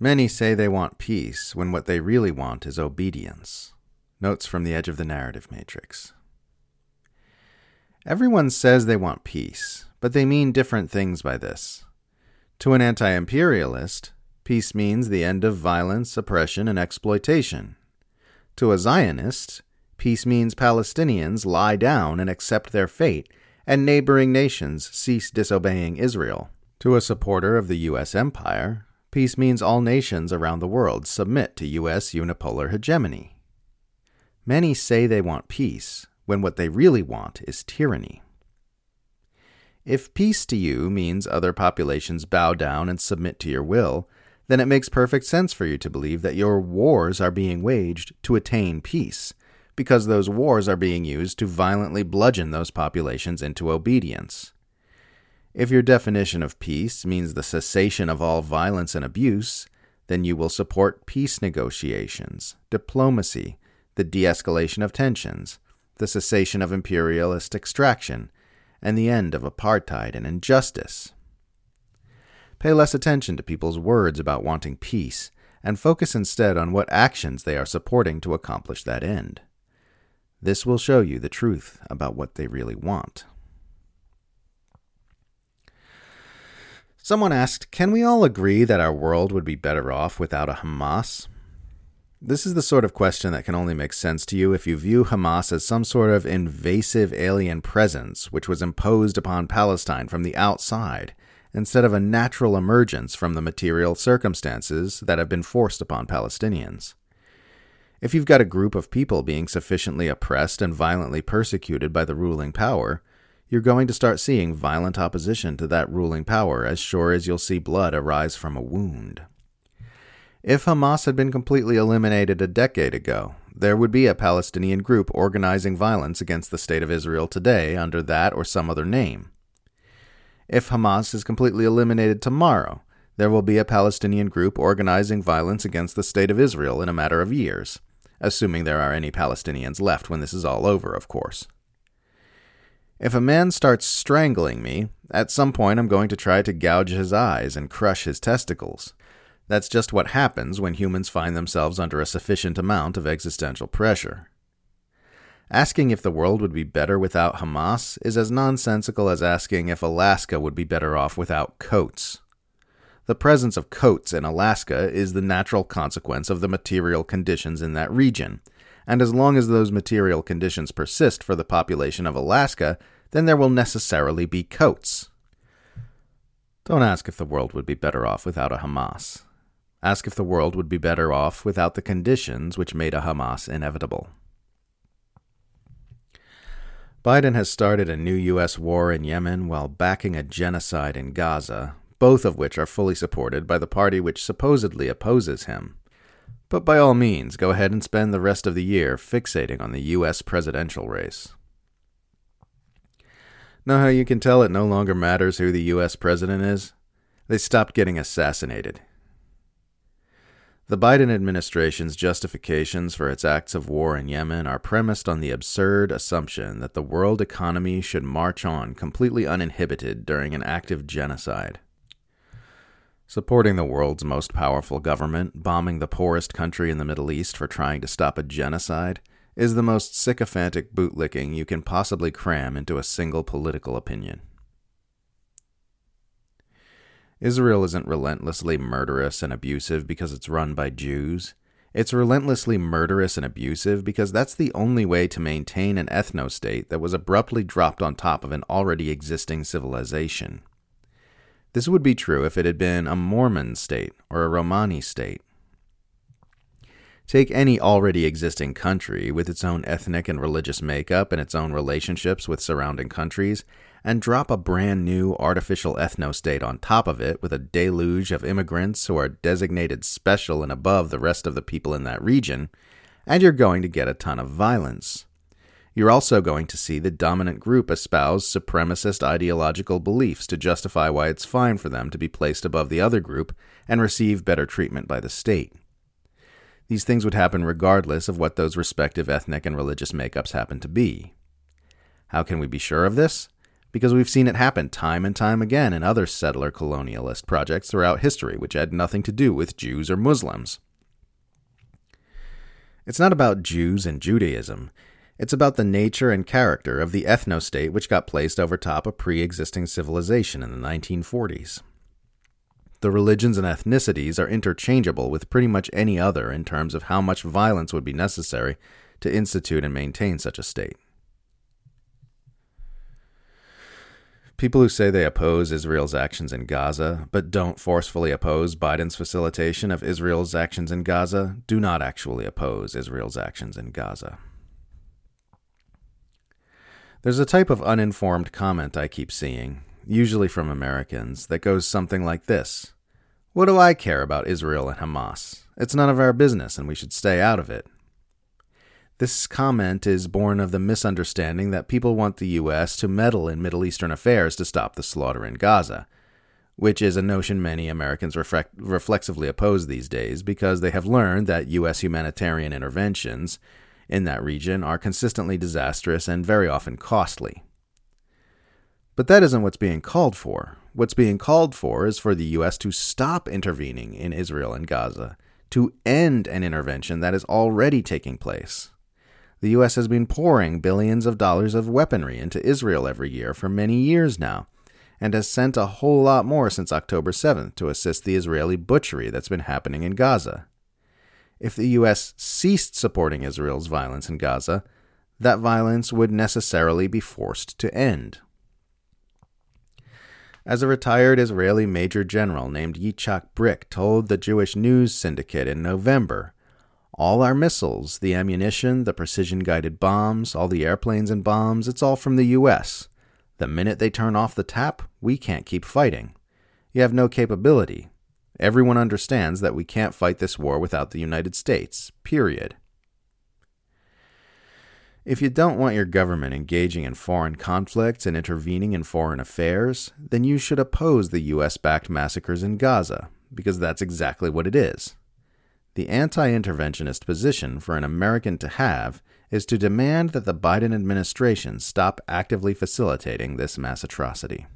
Many say they want peace when what they really want is obedience. Notes from the edge of the narrative matrix. Everyone says they want peace, but they mean different things by this. To an anti imperialist, peace means the end of violence, oppression, and exploitation. To a Zionist, peace means Palestinians lie down and accept their fate, and neighboring nations cease disobeying Israel. To a supporter of the U.S. empire, peace means all nations around the world submit to U.S. unipolar hegemony. Many say they want peace, when what they really want is tyranny. If peace to you means other populations bow down and submit to your will, then it makes perfect sense for you to believe that your wars are being waged to attain peace, because those wars are being used to violently bludgeon those populations into obedience. If your definition of peace means the cessation of all violence and abuse, then you will support peace negotiations, diplomacy, the de escalation of tensions, the cessation of imperialist extraction, and the end of apartheid and injustice. Pay less attention to people's words about wanting peace, and focus instead on what actions they are supporting to accomplish that end. This will show you the truth about what they really want. Someone asked, Can we all agree that our world would be better off without a Hamas? This is the sort of question that can only make sense to you if you view Hamas as some sort of invasive alien presence which was imposed upon Palestine from the outside, instead of a natural emergence from the material circumstances that have been forced upon Palestinians. If you've got a group of people being sufficiently oppressed and violently persecuted by the ruling power, you're going to start seeing violent opposition to that ruling power as sure as you'll see blood arise from a wound. If Hamas had been completely eliminated a decade ago, there would be a Palestinian group organizing violence against the State of Israel today under that or some other name. If Hamas is completely eliminated tomorrow, there will be a Palestinian group organizing violence against the State of Israel in a matter of years, assuming there are any Palestinians left when this is all over, of course. If a man starts strangling me, at some point I'm going to try to gouge his eyes and crush his testicles. That's just what happens when humans find themselves under a sufficient amount of existential pressure. Asking if the world would be better without Hamas is as nonsensical as asking if Alaska would be better off without coats. The presence of coats in Alaska is the natural consequence of the material conditions in that region, and as long as those material conditions persist for the population of Alaska, then there will necessarily be coats. Don't ask if the world would be better off without a Hamas. Ask if the world would be better off without the conditions which made a Hamas inevitable. Biden has started a new U.S. war in Yemen while backing a genocide in Gaza, both of which are fully supported by the party which supposedly opposes him. But by all means, go ahead and spend the rest of the year fixating on the U.S. presidential race. Know how you can tell it no longer matters who the U.S. president is? They stopped getting assassinated. The Biden administration's justifications for its acts of war in Yemen are premised on the absurd assumption that the world economy should march on completely uninhibited during an active genocide. Supporting the world's most powerful government, bombing the poorest country in the Middle East for trying to stop a genocide, is the most sycophantic bootlicking you can possibly cram into a single political opinion. Israel isn't relentlessly murderous and abusive because it's run by Jews. It's relentlessly murderous and abusive because that's the only way to maintain an ethno state that was abruptly dropped on top of an already existing civilization. This would be true if it had been a Mormon state or a Romani state. Take any already existing country with its own ethnic and religious makeup and its own relationships with surrounding countries, and drop a brand new artificial ethno state on top of it with a deluge of immigrants who are designated special and above the rest of the people in that region, and you're going to get a ton of violence. You're also going to see the dominant group espouse supremacist ideological beliefs to justify why it's fine for them to be placed above the other group and receive better treatment by the state. These things would happen regardless of what those respective ethnic and religious makeups happen to be. How can we be sure of this? because we've seen it happen time and time again in other settler colonialist projects throughout history which had nothing to do with Jews or Muslims. It's not about Jews and Judaism. It's about the nature and character of the ethno state which got placed over top a pre existing civilization in the 1940s. The religions and ethnicities are interchangeable with pretty much any other in terms of how much violence would be necessary to institute and maintain such a state. People who say they oppose Israel's actions in Gaza, but don't forcefully oppose Biden's facilitation of Israel's actions in Gaza, do not actually oppose Israel's actions in Gaza. There's a type of uninformed comment I keep seeing, usually from Americans, that goes something like this What do I care about Israel and Hamas? It's none of our business, and we should stay out of it. This comment is born of the misunderstanding that people want the U.S. to meddle in Middle Eastern affairs to stop the slaughter in Gaza, which is a notion many Americans reflect- reflexively oppose these days because they have learned that U.S. humanitarian interventions in that region are consistently disastrous and very often costly. But that isn't what's being called for. What's being called for is for the U.S. to stop intervening in Israel and Gaza, to end an intervention that is already taking place the U.S. has been pouring billions of dollars of weaponry into Israel every year for many years now, and has sent a whole lot more since October 7th to assist the Israeli butchery that's been happening in Gaza. If the U.S. ceased supporting Israel's violence in Gaza, that violence would necessarily be forced to end. As a retired Israeli major general named Yitzhak Brik told the Jewish News Syndicate in November, all our missiles, the ammunition, the precision guided bombs, all the airplanes and bombs, it's all from the US. The minute they turn off the tap, we can't keep fighting. You have no capability. Everyone understands that we can't fight this war without the United States, period. If you don't want your government engaging in foreign conflicts and intervening in foreign affairs, then you should oppose the US backed massacres in Gaza, because that's exactly what it is. The anti interventionist position for an American to have is to demand that the Biden administration stop actively facilitating this mass atrocity.